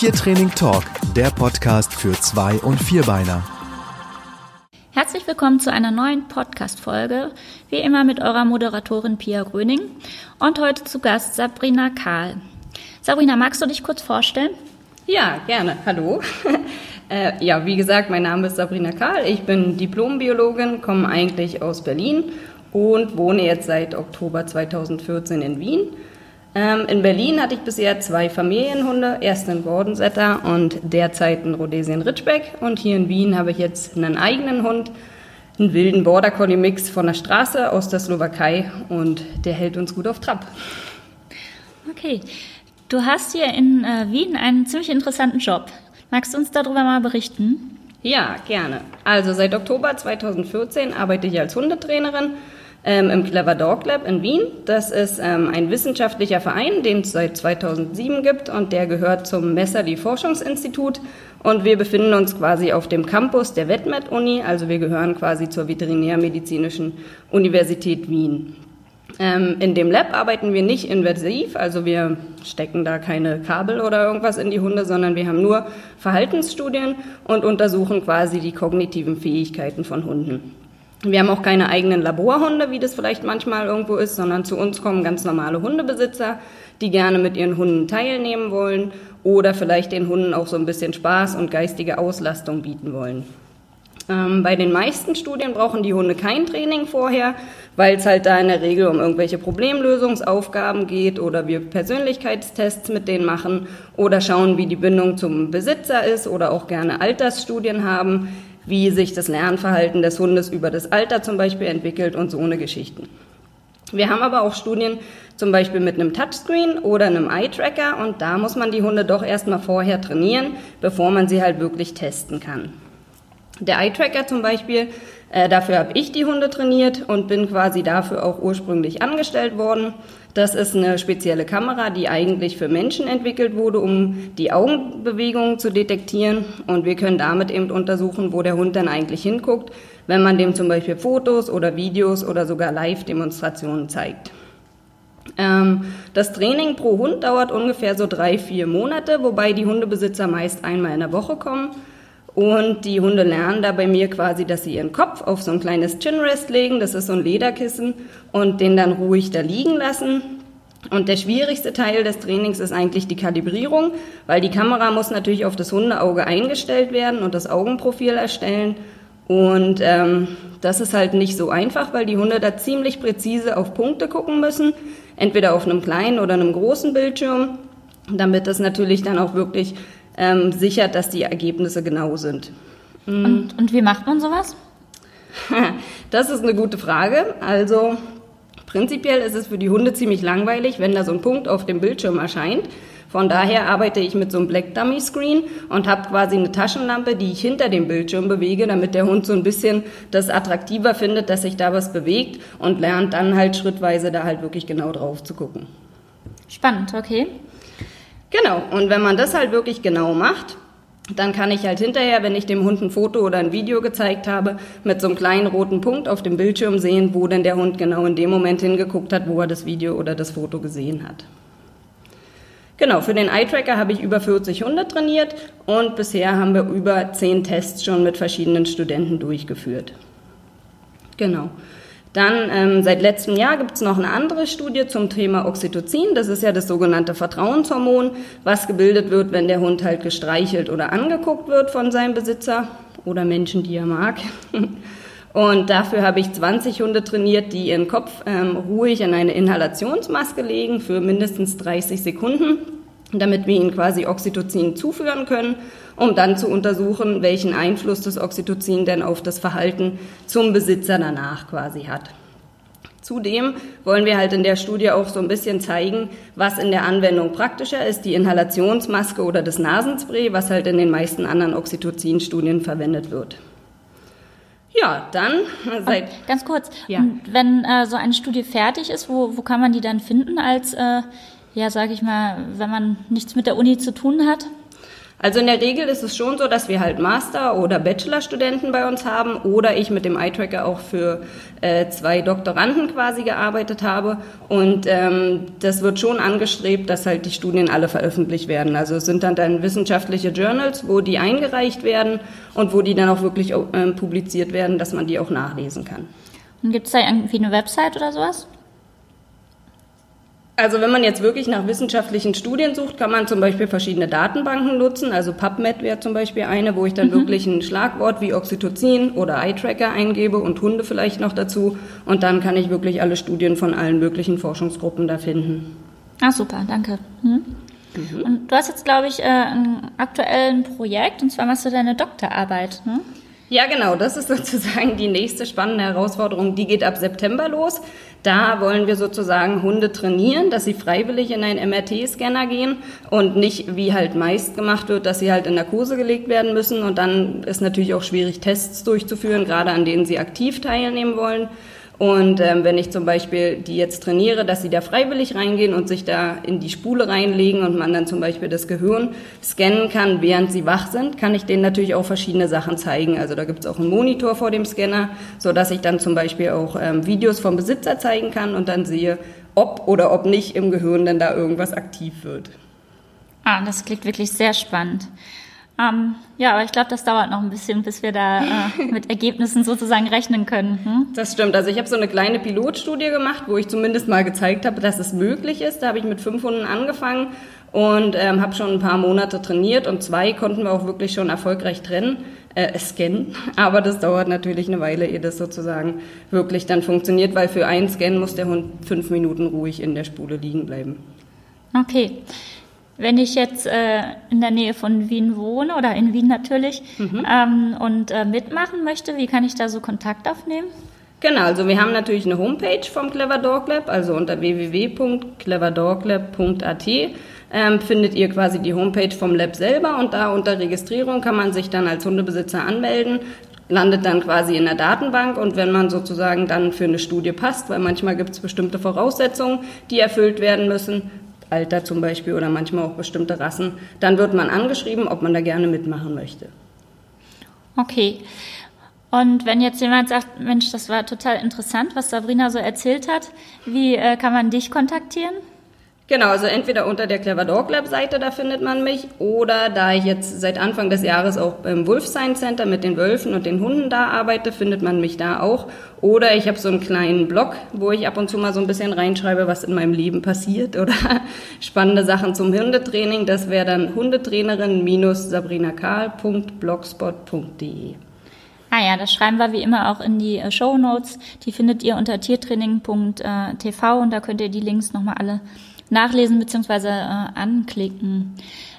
Tiertraining Talk, der Podcast für Zwei- und Vierbeiner. Herzlich willkommen zu einer neuen Podcast-Folge, wie immer mit eurer Moderatorin Pia Gröning und heute zu Gast Sabrina Kahl. Sabrina, magst du dich kurz vorstellen? Ja, gerne. Hallo. äh, ja, wie gesagt, mein Name ist Sabrina Kahl. Ich bin Diplombiologin, komme eigentlich aus Berlin und wohne jetzt seit Oktober 2014 in Wien. Ähm, in Berlin hatte ich bisher zwei Familienhunde, erst einen Gordon Setter und derzeit einen Rhodesian Ridgeback. Und hier in Wien habe ich jetzt einen eigenen Hund, einen wilden Border Collie Mix von der Straße aus der Slowakei und der hält uns gut auf Trab. Okay, du hast hier in äh, Wien einen ziemlich interessanten Job. Magst du uns darüber mal berichten? Ja, gerne. Also seit Oktober 2014 arbeite ich als Hundetrainerin ähm, im Clever Dog Lab in Wien. Das ist ähm, ein wissenschaftlicher Verein, den es seit 2007 gibt und der gehört zum Messerli Forschungsinstitut. Und wir befinden uns quasi auf dem Campus der WetMed-Uni, also wir gehören quasi zur Veterinärmedizinischen Universität Wien. Ähm, in dem Lab arbeiten wir nicht invasiv, also wir stecken da keine Kabel oder irgendwas in die Hunde, sondern wir haben nur Verhaltensstudien und untersuchen quasi die kognitiven Fähigkeiten von Hunden. Wir haben auch keine eigenen Laborhunde, wie das vielleicht manchmal irgendwo ist, sondern zu uns kommen ganz normale Hundebesitzer, die gerne mit ihren Hunden teilnehmen wollen oder vielleicht den Hunden auch so ein bisschen Spaß und geistige Auslastung bieten wollen. Ähm, bei den meisten Studien brauchen die Hunde kein Training vorher, weil es halt da in der Regel um irgendwelche Problemlösungsaufgaben geht oder wir Persönlichkeitstests mit denen machen oder schauen, wie die Bindung zum Besitzer ist oder auch gerne Altersstudien haben wie sich das Lernverhalten des Hundes über das Alter zum Beispiel entwickelt und so eine Geschichten. Wir haben aber auch Studien zum Beispiel mit einem Touchscreen oder einem Eye-Tracker und da muss man die Hunde doch erstmal vorher trainieren, bevor man sie halt wirklich testen kann. Der Eye-Tracker zum Beispiel, äh, dafür habe ich die Hunde trainiert und bin quasi dafür auch ursprünglich angestellt worden. Das ist eine spezielle Kamera, die eigentlich für Menschen entwickelt wurde, um die Augenbewegungen zu detektieren. Und wir können damit eben untersuchen, wo der Hund dann eigentlich hinguckt, wenn man dem zum Beispiel Fotos oder Videos oder sogar Live-Demonstrationen zeigt. Ähm, das Training pro Hund dauert ungefähr so drei, vier Monate, wobei die Hundebesitzer meist einmal in der Woche kommen. Und die Hunde lernen da bei mir quasi, dass sie ihren Kopf auf so ein kleines Chinrest legen, das ist so ein Lederkissen, und den dann ruhig da liegen lassen. Und der schwierigste Teil des Trainings ist eigentlich die Kalibrierung, weil die Kamera muss natürlich auf das Hundeauge eingestellt werden und das Augenprofil erstellen. Und ähm, das ist halt nicht so einfach, weil die Hunde da ziemlich präzise auf Punkte gucken müssen, entweder auf einem kleinen oder einem großen Bildschirm, damit das natürlich dann auch wirklich ähm, sichert, dass die Ergebnisse genau sind. Mhm. Und, und wie macht man sowas? Das ist eine gute Frage. Also prinzipiell ist es für die Hunde ziemlich langweilig, wenn da so ein Punkt auf dem Bildschirm erscheint. Von daher arbeite ich mit so einem Black Dummy Screen und habe quasi eine Taschenlampe, die ich hinter dem Bildschirm bewege, damit der Hund so ein bisschen das attraktiver findet, dass sich da was bewegt und lernt dann halt schrittweise da halt wirklich genau drauf zu gucken. Spannend, okay. Genau, und wenn man das halt wirklich genau macht, dann kann ich halt hinterher, wenn ich dem Hund ein Foto oder ein Video gezeigt habe, mit so einem kleinen roten Punkt auf dem Bildschirm sehen, wo denn der Hund genau in dem Moment hingeguckt hat, wo er das Video oder das Foto gesehen hat. Genau, für den Eye-Tracker habe ich über 40 Hunde trainiert und bisher haben wir über 10 Tests schon mit verschiedenen Studenten durchgeführt. Genau. Dann ähm, seit letztem Jahr gibt es noch eine andere Studie zum Thema Oxytocin. Das ist ja das sogenannte Vertrauenshormon, was gebildet wird, wenn der Hund halt gestreichelt oder angeguckt wird von seinem Besitzer oder Menschen, die er mag. Und dafür habe ich 20 Hunde trainiert, die ihren Kopf ähm, ruhig in eine Inhalationsmaske legen für mindestens 30 Sekunden, damit wir ihnen quasi Oxytocin zuführen können um dann zu untersuchen, welchen Einfluss das Oxytocin denn auf das Verhalten zum Besitzer danach quasi hat. Zudem wollen wir halt in der Studie auch so ein bisschen zeigen, was in der Anwendung praktischer ist, die Inhalationsmaske oder das Nasenspray, was halt in den meisten anderen Oxytocin-Studien verwendet wird. Ja, dann seit. Und ganz kurz, ja. wenn äh, so eine Studie fertig ist, wo, wo kann man die dann finden als, äh, ja, sag ich mal, wenn man nichts mit der Uni zu tun hat? Also in der Regel ist es schon so, dass wir halt Master- oder Bachelorstudenten bei uns haben oder ich mit dem iTracker auch für äh, zwei Doktoranden quasi gearbeitet habe. Und ähm, das wird schon angestrebt, dass halt die Studien alle veröffentlicht werden. Also es sind dann dann wissenschaftliche Journals, wo die eingereicht werden und wo die dann auch wirklich äh, publiziert werden, dass man die auch nachlesen kann. Und gibt es da irgendwie eine Website oder sowas? Also wenn man jetzt wirklich nach wissenschaftlichen Studien sucht, kann man zum Beispiel verschiedene Datenbanken nutzen. Also PubMed wäre zum Beispiel eine, wo ich dann mhm. wirklich ein Schlagwort wie Oxytocin oder Eye-Tracker eingebe und Hunde vielleicht noch dazu. Und dann kann ich wirklich alle Studien von allen möglichen Forschungsgruppen da finden. Ah, super, danke. Hm. Mhm. Und du hast jetzt, glaube ich, äh, ein aktuelles Projekt, und zwar machst du deine Doktorarbeit. Hm? Ja, genau. Das ist sozusagen die nächste spannende Herausforderung. Die geht ab September los. Da wollen wir sozusagen Hunde trainieren, dass sie freiwillig in einen MRT-Scanner gehen und nicht, wie halt meist gemacht wird, dass sie halt in Narkose gelegt werden müssen. Und dann ist natürlich auch schwierig, Tests durchzuführen, gerade an denen sie aktiv teilnehmen wollen. Und ähm, wenn ich zum Beispiel die jetzt trainiere, dass sie da freiwillig reingehen und sich da in die Spule reinlegen und man dann zum Beispiel das Gehirn scannen kann, während sie wach sind, kann ich denen natürlich auch verschiedene Sachen zeigen. Also da gibt es auch einen Monitor vor dem Scanner, so dass ich dann zum Beispiel auch ähm, Videos vom Besitzer zeigen kann und dann sehe, ob oder ob nicht im Gehirn denn da irgendwas aktiv wird. Ah, das klingt wirklich sehr spannend. Ähm, ja, aber ich glaube, das dauert noch ein bisschen, bis wir da äh, mit Ergebnissen sozusagen rechnen können. Hm? Das stimmt. Also ich habe so eine kleine Pilotstudie gemacht, wo ich zumindest mal gezeigt habe, dass es möglich ist. Da habe ich mit fünf Hunden angefangen und ähm, habe schon ein paar Monate trainiert und zwei konnten wir auch wirklich schon erfolgreich trennen, äh, scannen. Aber das dauert natürlich eine Weile, ehe das sozusagen wirklich dann funktioniert, weil für einen Scan muss der Hund fünf Minuten ruhig in der Spule liegen bleiben. Okay. Wenn ich jetzt äh, in der Nähe von Wien wohne oder in Wien natürlich mhm. ähm, und äh, mitmachen möchte, wie kann ich da so Kontakt aufnehmen? Genau, also wir haben natürlich eine Homepage vom Clever Dog Lab, also unter www.cleverdoglab.at ähm, findet ihr quasi die Homepage vom Lab selber und da unter Registrierung kann man sich dann als Hundebesitzer anmelden, landet dann quasi in der Datenbank und wenn man sozusagen dann für eine Studie passt, weil manchmal gibt es bestimmte Voraussetzungen, die erfüllt werden müssen, Alter zum Beispiel oder manchmal auch bestimmte Rassen, dann wird man angeschrieben, ob man da gerne mitmachen möchte. Okay. Und wenn jetzt jemand sagt, Mensch, das war total interessant, was Sabrina so erzählt hat, wie äh, kann man dich kontaktieren? Genau, also entweder unter der Clever Dog Lab Seite, da findet man mich, oder da ich jetzt seit Anfang des Jahres auch beim Wolfsign Center mit den Wölfen und den Hunden da arbeite, findet man mich da auch. Oder ich habe so einen kleinen Blog, wo ich ab und zu mal so ein bisschen reinschreibe, was in meinem Leben passiert oder spannende Sachen zum Hundetraining. Das wäre dann hundetrainerin-sabrinakahl.blogspot.de. Ah ja, das schreiben wir wie immer auch in die äh, Show Notes. Die findet ihr unter tiertraining.tv und da könnt ihr die Links nochmal alle nachlesen bzw. Äh, anklicken.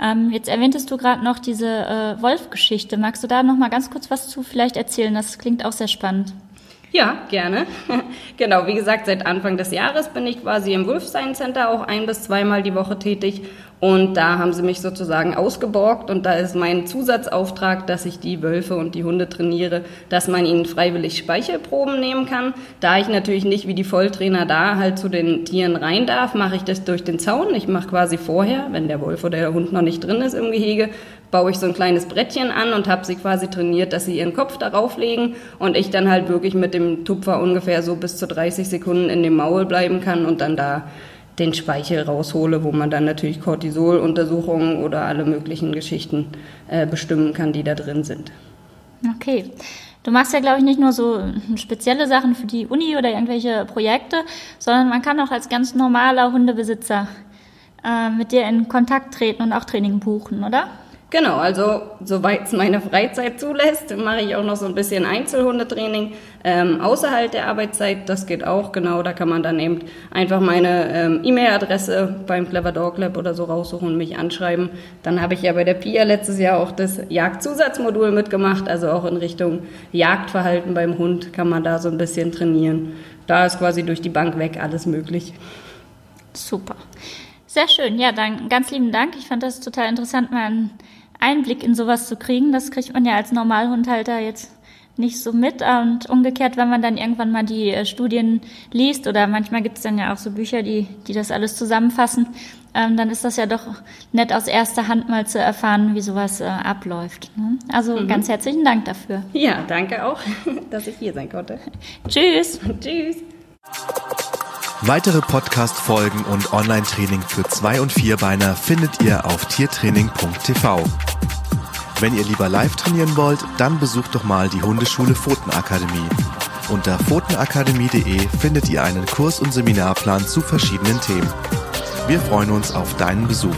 Ähm, jetzt erwähntest du gerade noch diese äh, Wolf-Geschichte. Magst du da noch mal ganz kurz was zu vielleicht erzählen? Das klingt auch sehr spannend. Ja, gerne. genau, wie gesagt, seit Anfang des Jahres bin ich quasi im Wolfstein Center auch ein bis zweimal die Woche tätig und da haben sie mich sozusagen ausgeborgt und da ist mein Zusatzauftrag, dass ich die Wölfe und die Hunde trainiere, dass man ihnen freiwillig Speichelproben nehmen kann. Da ich natürlich nicht wie die Volltrainer da halt zu den Tieren rein darf, mache ich das durch den Zaun. Ich mache quasi vorher, wenn der Wolf oder der Hund noch nicht drin ist im Gehege, baue ich so ein kleines Brettchen an und habe sie quasi trainiert, dass sie ihren Kopf darauf legen und ich dann halt wirklich mit dem Tupfer ungefähr so bis zu 30 Sekunden in dem Maul bleiben kann und dann da den Speichel raushole, wo man dann natürlich Cortisoluntersuchungen oder alle möglichen Geschichten äh, bestimmen kann, die da drin sind. Okay. Du machst ja, glaube ich, nicht nur so spezielle Sachen für die Uni oder irgendwelche Projekte, sondern man kann auch als ganz normaler Hundebesitzer äh, mit dir in Kontakt treten und auch Training buchen, oder? Genau, also soweit es meine Freizeit zulässt, mache ich auch noch so ein bisschen Einzelhundetraining ähm, außerhalb der Arbeitszeit. Das geht auch, genau. Da kann man dann eben einfach meine ähm, E-Mail-Adresse beim Clever Dog Lab oder so raussuchen und mich anschreiben. Dann habe ich ja bei der PIA letztes Jahr auch das Jagdzusatzmodul mitgemacht, also auch in Richtung Jagdverhalten beim Hund kann man da so ein bisschen trainieren. Da ist quasi durch die Bank weg alles möglich. Super. Sehr schön. Ja, dann ganz lieben Dank. Ich fand das total interessant, mal einen Einblick in sowas zu kriegen. Das kriegt man ja als Normalhundhalter jetzt nicht so mit. Und umgekehrt, wenn man dann irgendwann mal die äh, Studien liest oder manchmal gibt es dann ja auch so Bücher, die, die das alles zusammenfassen, ähm, dann ist das ja doch nett aus erster Hand mal zu erfahren, wie sowas äh, abläuft. Ne? Also mhm. ganz herzlichen Dank dafür. Ja, danke auch, dass ich hier sein konnte. Tschüss. Tschüss. Weitere Podcast-Folgen und Online-Training für Zwei- und Vierbeiner findet ihr auf tiertraining.tv. Wenn ihr lieber live trainieren wollt, dann besucht doch mal die Hundeschule Pfotenakademie. Unter pfotenakademie.de findet ihr einen Kurs- und Seminarplan zu verschiedenen Themen. Wir freuen uns auf deinen Besuch.